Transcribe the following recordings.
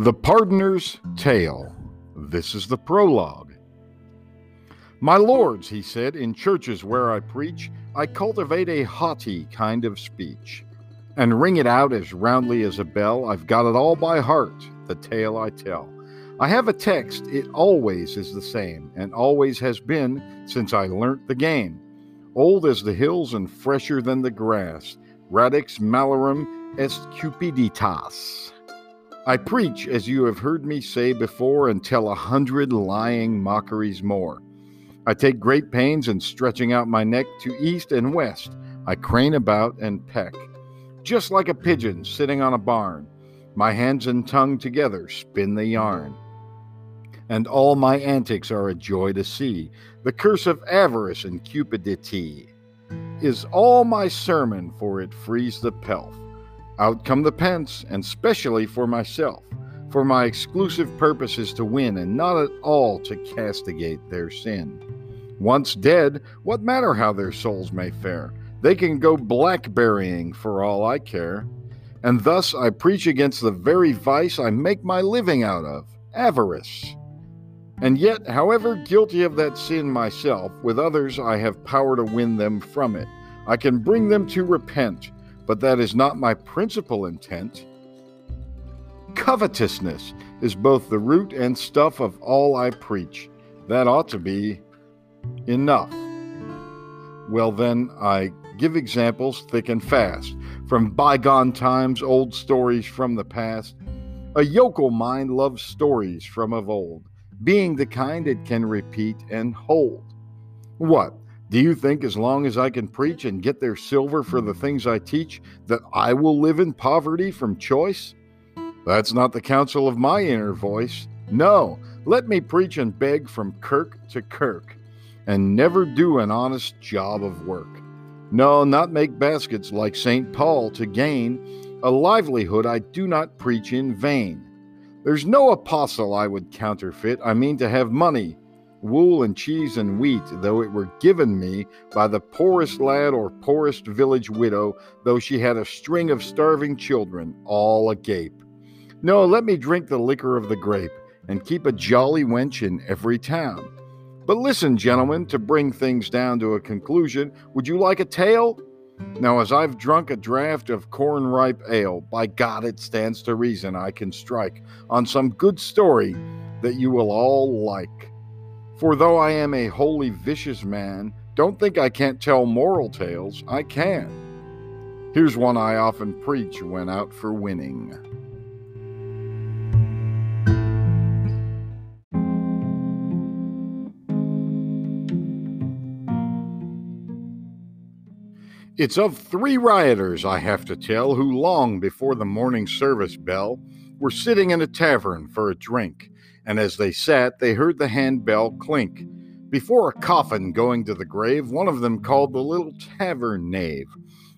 The Pardoner's Tale. This is the prologue. My lords, he said, in churches where I preach, I cultivate a haughty kind of speech, and ring it out as roundly as a bell. I've got it all by heart, the tale I tell. I have a text, it always is the same, and always has been since I learnt the game. Old as the hills and fresher than the grass, radix malorum est cupiditas. I preach, as you have heard me say before, and tell a hundred lying mockeries more. I take great pains in stretching out my neck to east and west. I crane about and peck, just like a pigeon sitting on a barn. My hands and tongue together spin the yarn. And all my antics are a joy to see. The curse of avarice and cupidity is all my sermon, for it frees the pelf. Out come the pence, and specially for myself. For my exclusive purpose is to win, and not at all to castigate their sin. Once dead, what matter how their souls may fare? They can go blackberrying for all I care. And thus I preach against the very vice I make my living out of avarice. And yet, however guilty of that sin myself, with others I have power to win them from it. I can bring them to repent but that is not my principal intent. Covetousness is both the root and stuff of all I preach. That ought to be enough. Well, then, I give examples thick and fast from bygone times, old stories from the past. A yokel mind loves stories from of old, being the kind it can repeat and hold. What? Do you think as long as I can preach and get their silver for the things I teach, that I will live in poverty from choice? That's not the counsel of my inner voice. No, let me preach and beg from kirk to kirk, and never do an honest job of work. No, not make baskets like St. Paul to gain a livelihood I do not preach in vain. There's no apostle I would counterfeit. I mean to have money wool and cheese and wheat, though it were given me by the poorest lad or poorest village widow, though she had a string of starving children, all agape. No, let me drink the liquor of the grape, and keep a jolly wench in every town. But listen, gentlemen, to bring things down to a conclusion, would you like a tale? Now, as I've drunk a draught of corn ripe ale, by God, it stands to reason I can strike on some good story that you will all like. For though I am a wholly vicious man, don't think I can't tell moral tales. I can. Here's one I often preach when out for winning. It's of three rioters I have to tell who, long before the morning service bell, were sitting in a tavern for a drink and as they sat, they heard the handbell clink. Before a coffin going to the grave, one of them called the little tavern knave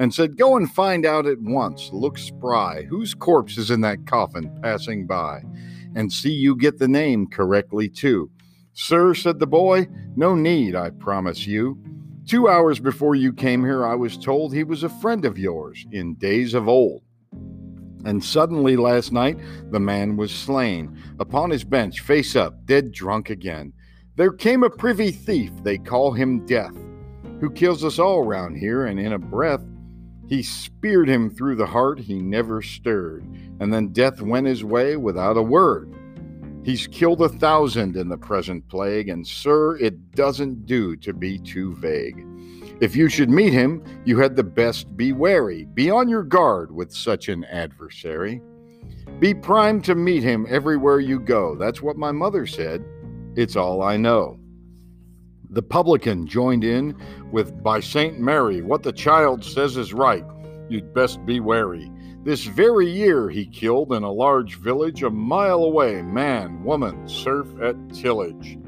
and said, Go and find out at once, look spry, whose corpse is in that coffin passing by, and see you get the name correctly too. Sir, said the boy, no need, I promise you. Two hours before you came here, I was told he was a friend of yours in days of old. And suddenly last night the man was slain, upon his bench, face up, dead drunk again. There came a privy thief, they call him Death, who kills us all round here, and in a breath he speared him through the heart, he never stirred, and then Death went his way without a word. He's killed a thousand in the present plague, and sir, it doesn't do to be too vague. If you should meet him, you had the best be wary. Be on your guard with such an adversary. Be primed to meet him everywhere you go. That's what my mother said. It's all I know. The publican joined in with, By St. Mary, what the child says is right. You'd best be wary. This very year he killed in a large village a mile away man, woman, serf at tillage.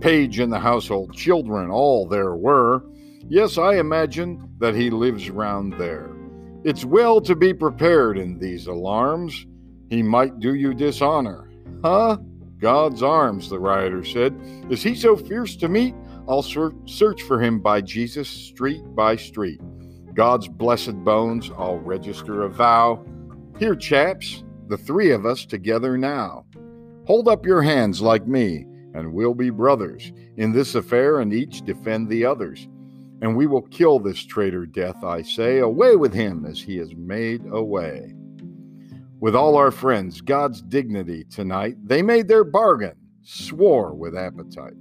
Page in the household, children, all there were. Yes, I imagine that he lives round there. It's well to be prepared in these alarms. He might do you dishonor. Huh? God's arms, the rioter said. Is he so fierce to meet? I'll search for him by Jesus, street by street. God's blessed bones, I'll register a vow. Here, chaps, the three of us together now. Hold up your hands like me, and we'll be brothers in this affair, and each defend the others. And we will kill this traitor death, I say, away with him as he has made away. With all our friends, God's dignity tonight, they made their bargain, swore with appetite.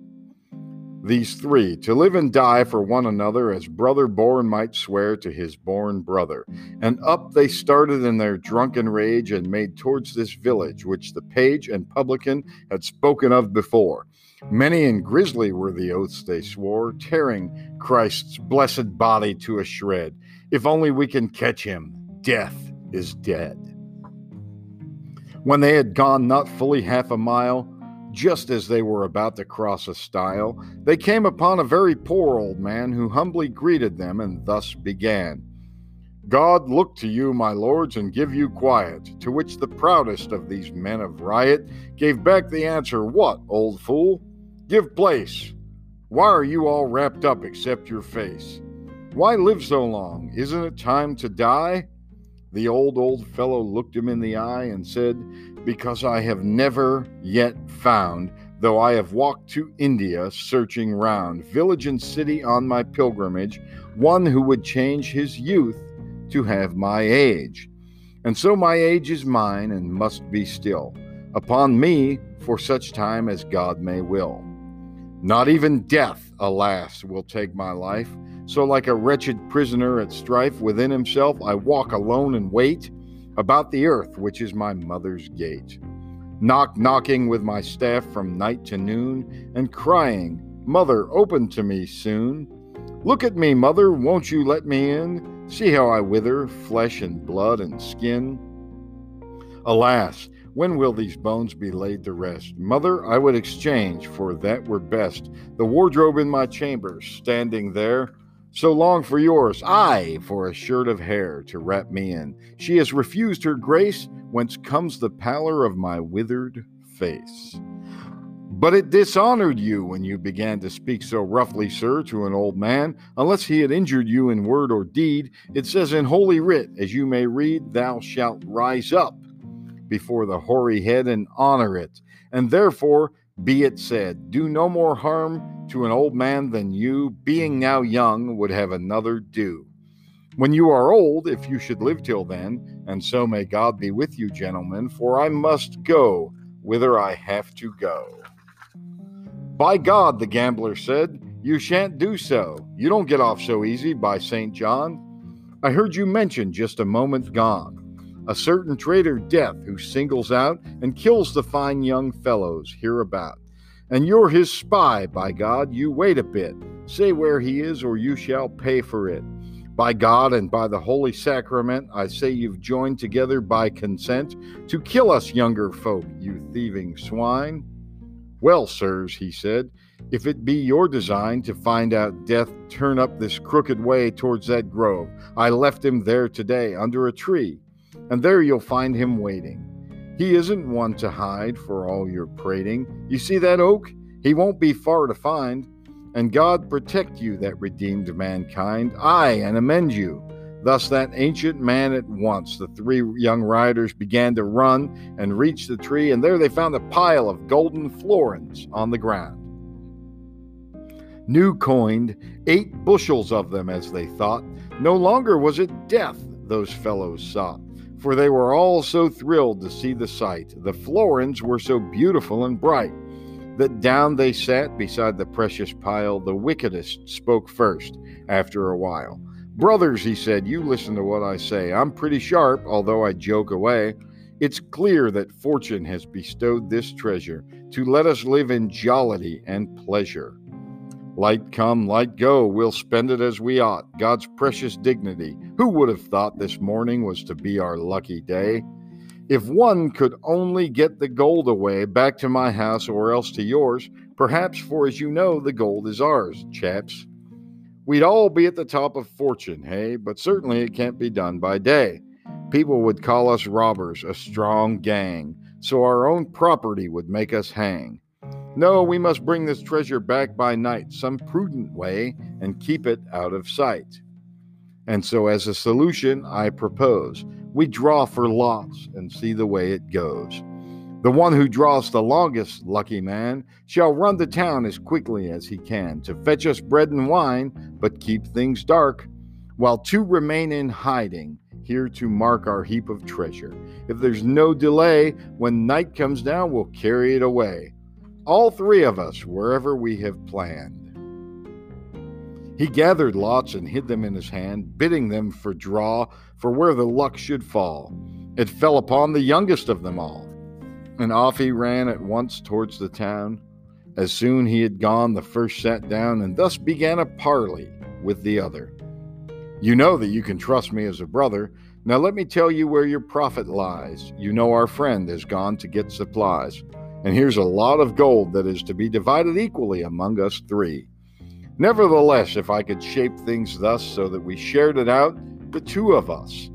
These three, to live and die for one another as brother born might swear to his born brother. And up they started in their drunken rage and made towards this village, which the page and publican had spoken of before. Many and grisly were the oaths they swore, tearing Christ's blessed body to a shred. If only we can catch him, death is dead. When they had gone not fully half a mile, just as they were about to cross a stile, they came upon a very poor old man who humbly greeted them and thus began God look to you, my lords, and give you quiet. To which the proudest of these men of riot gave back the answer, What, old fool? Give place. Why are you all wrapped up except your face? Why live so long? Isn't it time to die? The old, old fellow looked him in the eye and said, Because I have never yet found, though I have walked to India searching round, village and city on my pilgrimage, one who would change his youth to have my age. And so my age is mine and must be still, upon me for such time as God may will. Not even death, alas, will take my life. So, like a wretched prisoner at strife within himself, I walk alone and wait about the earth, which is my mother's gate. Knock, knocking with my staff from night to noon, and crying, Mother, open to me soon. Look at me, mother, won't you let me in? See how I wither, flesh and blood and skin. Alas, when will these bones be laid to rest? Mother, I would exchange, for that were best, the wardrobe in my chamber, standing there, so long for yours, I for a shirt of hair to wrap me in. She has refused her grace, whence comes the pallor of my withered face. But it dishonored you when you began to speak so roughly, sir, to an old man, unless he had injured you in word or deed. It says in Holy Writ, as you may read, Thou shalt rise up before the hoary head and honor it. And therefore, be it said, do no more harm to an old man than you, being now young, would have another do. When you are old, if you should live till then, and so may God be with you, gentlemen, for I must go whither I have to go. By God, the gambler said, you shan't do so. You don't get off so easy by St. John. I heard you mention just a moment gone a certain traitor death who singles out and kills the fine young fellows hereabout. And you're his spy, by God, you wait a bit. Say where he is, or you shall pay for it. By God and by the Holy Sacrament, I say you've joined together by consent to kill us younger folk, you thieving swine. Well, sirs, he said, if it be your design to find out death turn up this crooked way towards that grove, I left him there today under a tree and there you'll find him waiting. He isn't one to hide for all your prating. You see that oak? He won't be far to find. And God protect you that redeemed mankind, aye, and amend you. Thus, that ancient man at once, the three young riders began to run and reach the tree, and there they found a pile of golden florins on the ground. New coined, eight bushels of them, as they thought. No longer was it death those fellows sought for they were all so thrilled to see the sight. The florins were so beautiful and bright that down they sat beside the precious pile. The wickedest spoke first after a while. Brothers, he said, you listen to what I say. I'm pretty sharp, although I joke away. It's clear that fortune has bestowed this treasure to let us live in jollity and pleasure. Light come, light go, we'll spend it as we ought. God's precious dignity. Who would have thought this morning was to be our lucky day? If one could only get the gold away back to my house or else to yours, perhaps, for as you know, the gold is ours, chaps. We'd all be at the top of fortune, hey? But certainly it can't be done by day. People would call us robbers, a strong gang, so our own property would make us hang. No, we must bring this treasure back by night, some prudent way, and keep it out of sight. And so, as a solution, I propose we draw for lots and see the way it goes. The one who draws the longest, lucky man, shall run to town as quickly as he can to fetch us bread and wine, but keep things dark, while two remain in hiding, here to mark our heap of treasure. If there's no delay, when night comes down, we'll carry it away. All three of us, wherever we have planned. He gathered lots and hid them in his hand, bidding them for draw for where the luck should fall. It fell upon the youngest of them all and off he ran at once towards the town. As soon he had gone, the first sat down, and thus began a parley with the other. You know that you can trust me as a brother. Now let me tell you where your profit lies. You know our friend has gone to get supplies, and here's a lot of gold that is to be divided equally among us three. Nevertheless, if I could shape things thus so that we shared it out, the two of us,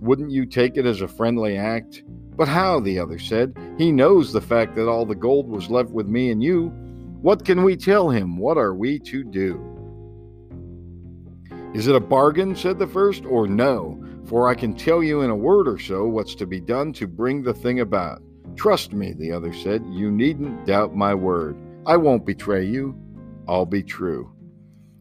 wouldn't you take it as a friendly act? But how? The other said. He knows the fact that all the gold was left with me and you. What can we tell him? What are we to do? Is it a bargain, said the first, or no? For I can tell you in a word or so what's to be done to bring the thing about. Trust me, the other said. You needn't doubt my word. I won't betray you. I'll be true.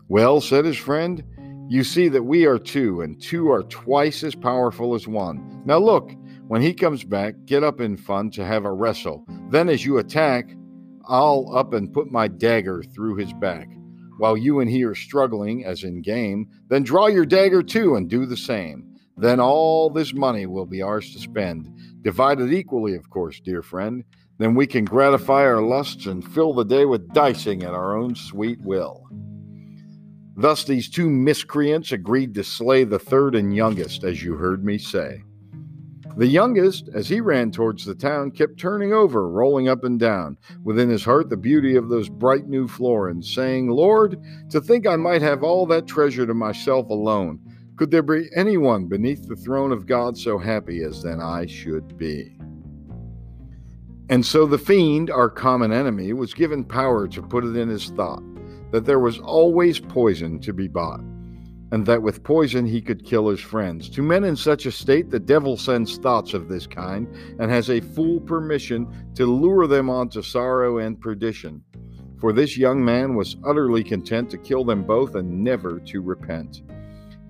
Well, said his friend, you see that we are two, and two are twice as powerful as one. Now look, when he comes back, get up in fun to have a wrestle. Then, as you attack, I'll up and put my dagger through his back. While you and he are struggling, as in game, then draw your dagger too and do the same. Then all this money will be ours to spend, divided equally, of course, dear friend. Then we can gratify our lusts and fill the day with dicing at our own sweet will. Thus, these two miscreants agreed to slay the third and youngest, as you heard me say. The youngest, as he ran towards the town, kept turning over, rolling up and down, within his heart the beauty of those bright new florins, saying, Lord, to think I might have all that treasure to myself alone. Could there be anyone beneath the throne of God so happy as then I should be? And so the fiend, our common enemy, was given power to put it in his thought that there was always poison to be bought and that with poison he could kill his friends. To men in such a state, the devil sends thoughts of this kind and has a full permission to lure them on to sorrow and perdition. For this young man was utterly content to kill them both and never to repent.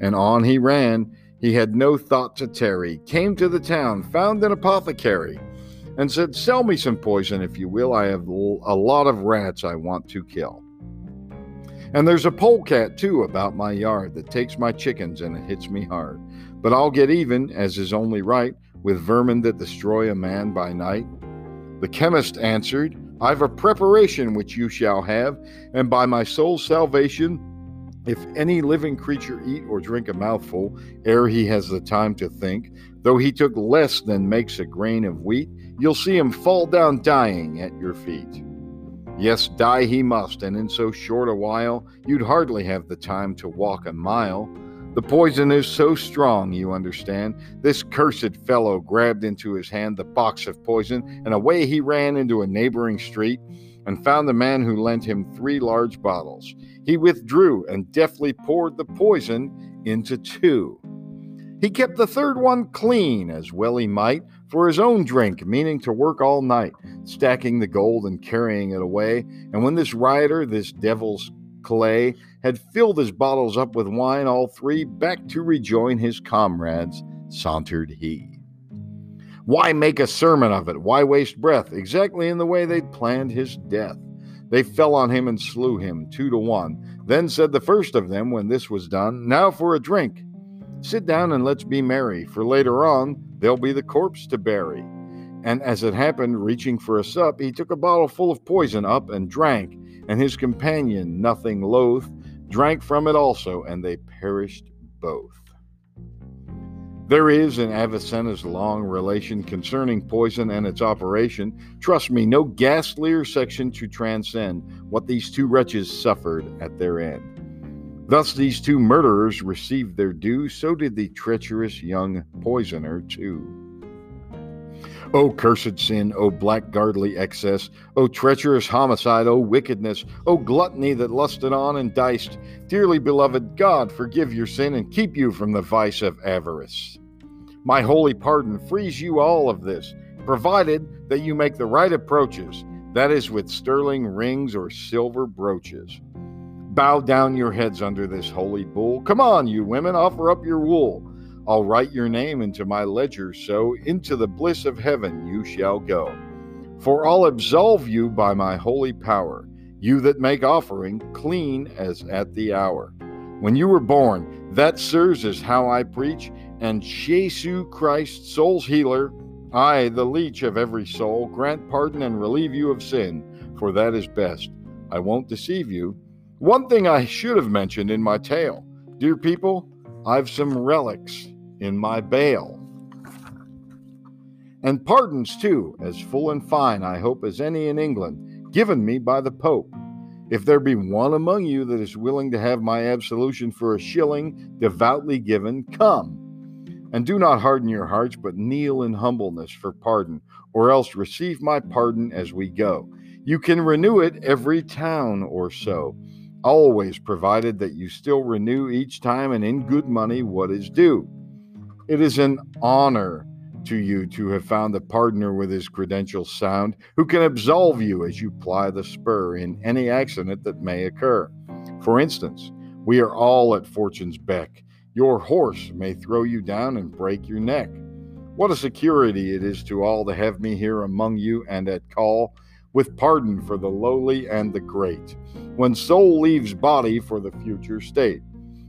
And on he ran. He had no thought to tarry, came to the town, found an apothecary, and said, Sell me some poison if you will. I have a lot of rats I want to kill. And there's a polecat too about my yard that takes my chickens and it hits me hard. But I'll get even, as is only right, with vermin that destroy a man by night. The chemist answered, I've a preparation which you shall have, and by my soul's salvation, if any living creature eat or drink a mouthful ere he has the time to think, though he took less than makes a grain of wheat, you'll see him fall down dying at your feet. Yes, die he must, and in so short a while you'd hardly have the time to walk a mile. The poison is so strong, you understand. This cursed fellow grabbed into his hand the box of poison, and away he ran into a neighboring street and found the man who lent him three large bottles. He withdrew and deftly poured the poison into two. He kept the third one clean as well he might for his own drink, meaning to work all night, stacking the gold and carrying it away. And when this rioter, this devil's clay, had filled his bottles up with wine, all three, back to rejoin his comrades, sauntered he. Why make a sermon of it? Why waste breath? Exactly in the way they'd planned his death. They fell on him and slew him, two to one. Then said the first of them, when this was done, Now for a drink. Sit down and let's be merry, for later on there'll be the corpse to bury. And as it happened, reaching for a sup, he took a bottle full of poison up and drank, and his companion, nothing loath, drank from it also, and they perished both. There is in Avicenna's long relation concerning poison and its operation, trust me, no ghastlier section to transcend what these two wretches suffered at their end. Thus, these two murderers received their due, so did the treacherous young poisoner, too. O cursed sin, O blackguardly excess, O treacherous homicide, O wickedness, O gluttony that lusted on and diced, dearly beloved, God forgive your sin and keep you from the vice of avarice. My holy pardon frees you all of this, provided that you make the right approaches, that is, with sterling rings or silver brooches. Bow down your heads under this holy bull. Come on, you women, offer up your wool. I'll write your name into my ledger, so into the bliss of heaven you shall go. For I'll absolve you by my holy power, you that make offering clean as at the hour. When you were born, that, sirs, is how I preach, and Jesu Christ, soul's healer, I, the leech of every soul, grant pardon and relieve you of sin, for that is best. I won't deceive you. One thing I should have mentioned in my tale Dear people, I've some relics in my bale. And pardons, too, as full and fine, I hope, as any in England, given me by the Pope. If there be one among you that is willing to have my absolution for a shilling, devoutly given, come. And do not harden your hearts, but kneel in humbleness for pardon, or else receive my pardon as we go. You can renew it every town or so, always provided that you still renew each time and in good money what is due. It is an honor to you to have found a pardoner with his credentials sound who can absolve you as you ply the spur in any accident that may occur. For instance, we are all at fortune's beck your horse may throw you down and break your neck. What a security it is to all to have me here among you and at call, with pardon for the lowly and the great, when soul leaves body for the future state.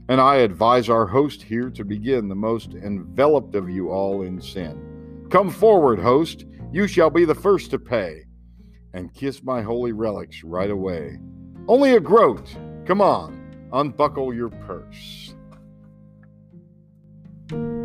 And I advise our host here to begin the most enveloped of you all in sin. Come forward, host, you shall be the first to pay, and kiss my holy relics right away. Only a groat, come on, unbuckle your purse. Thank you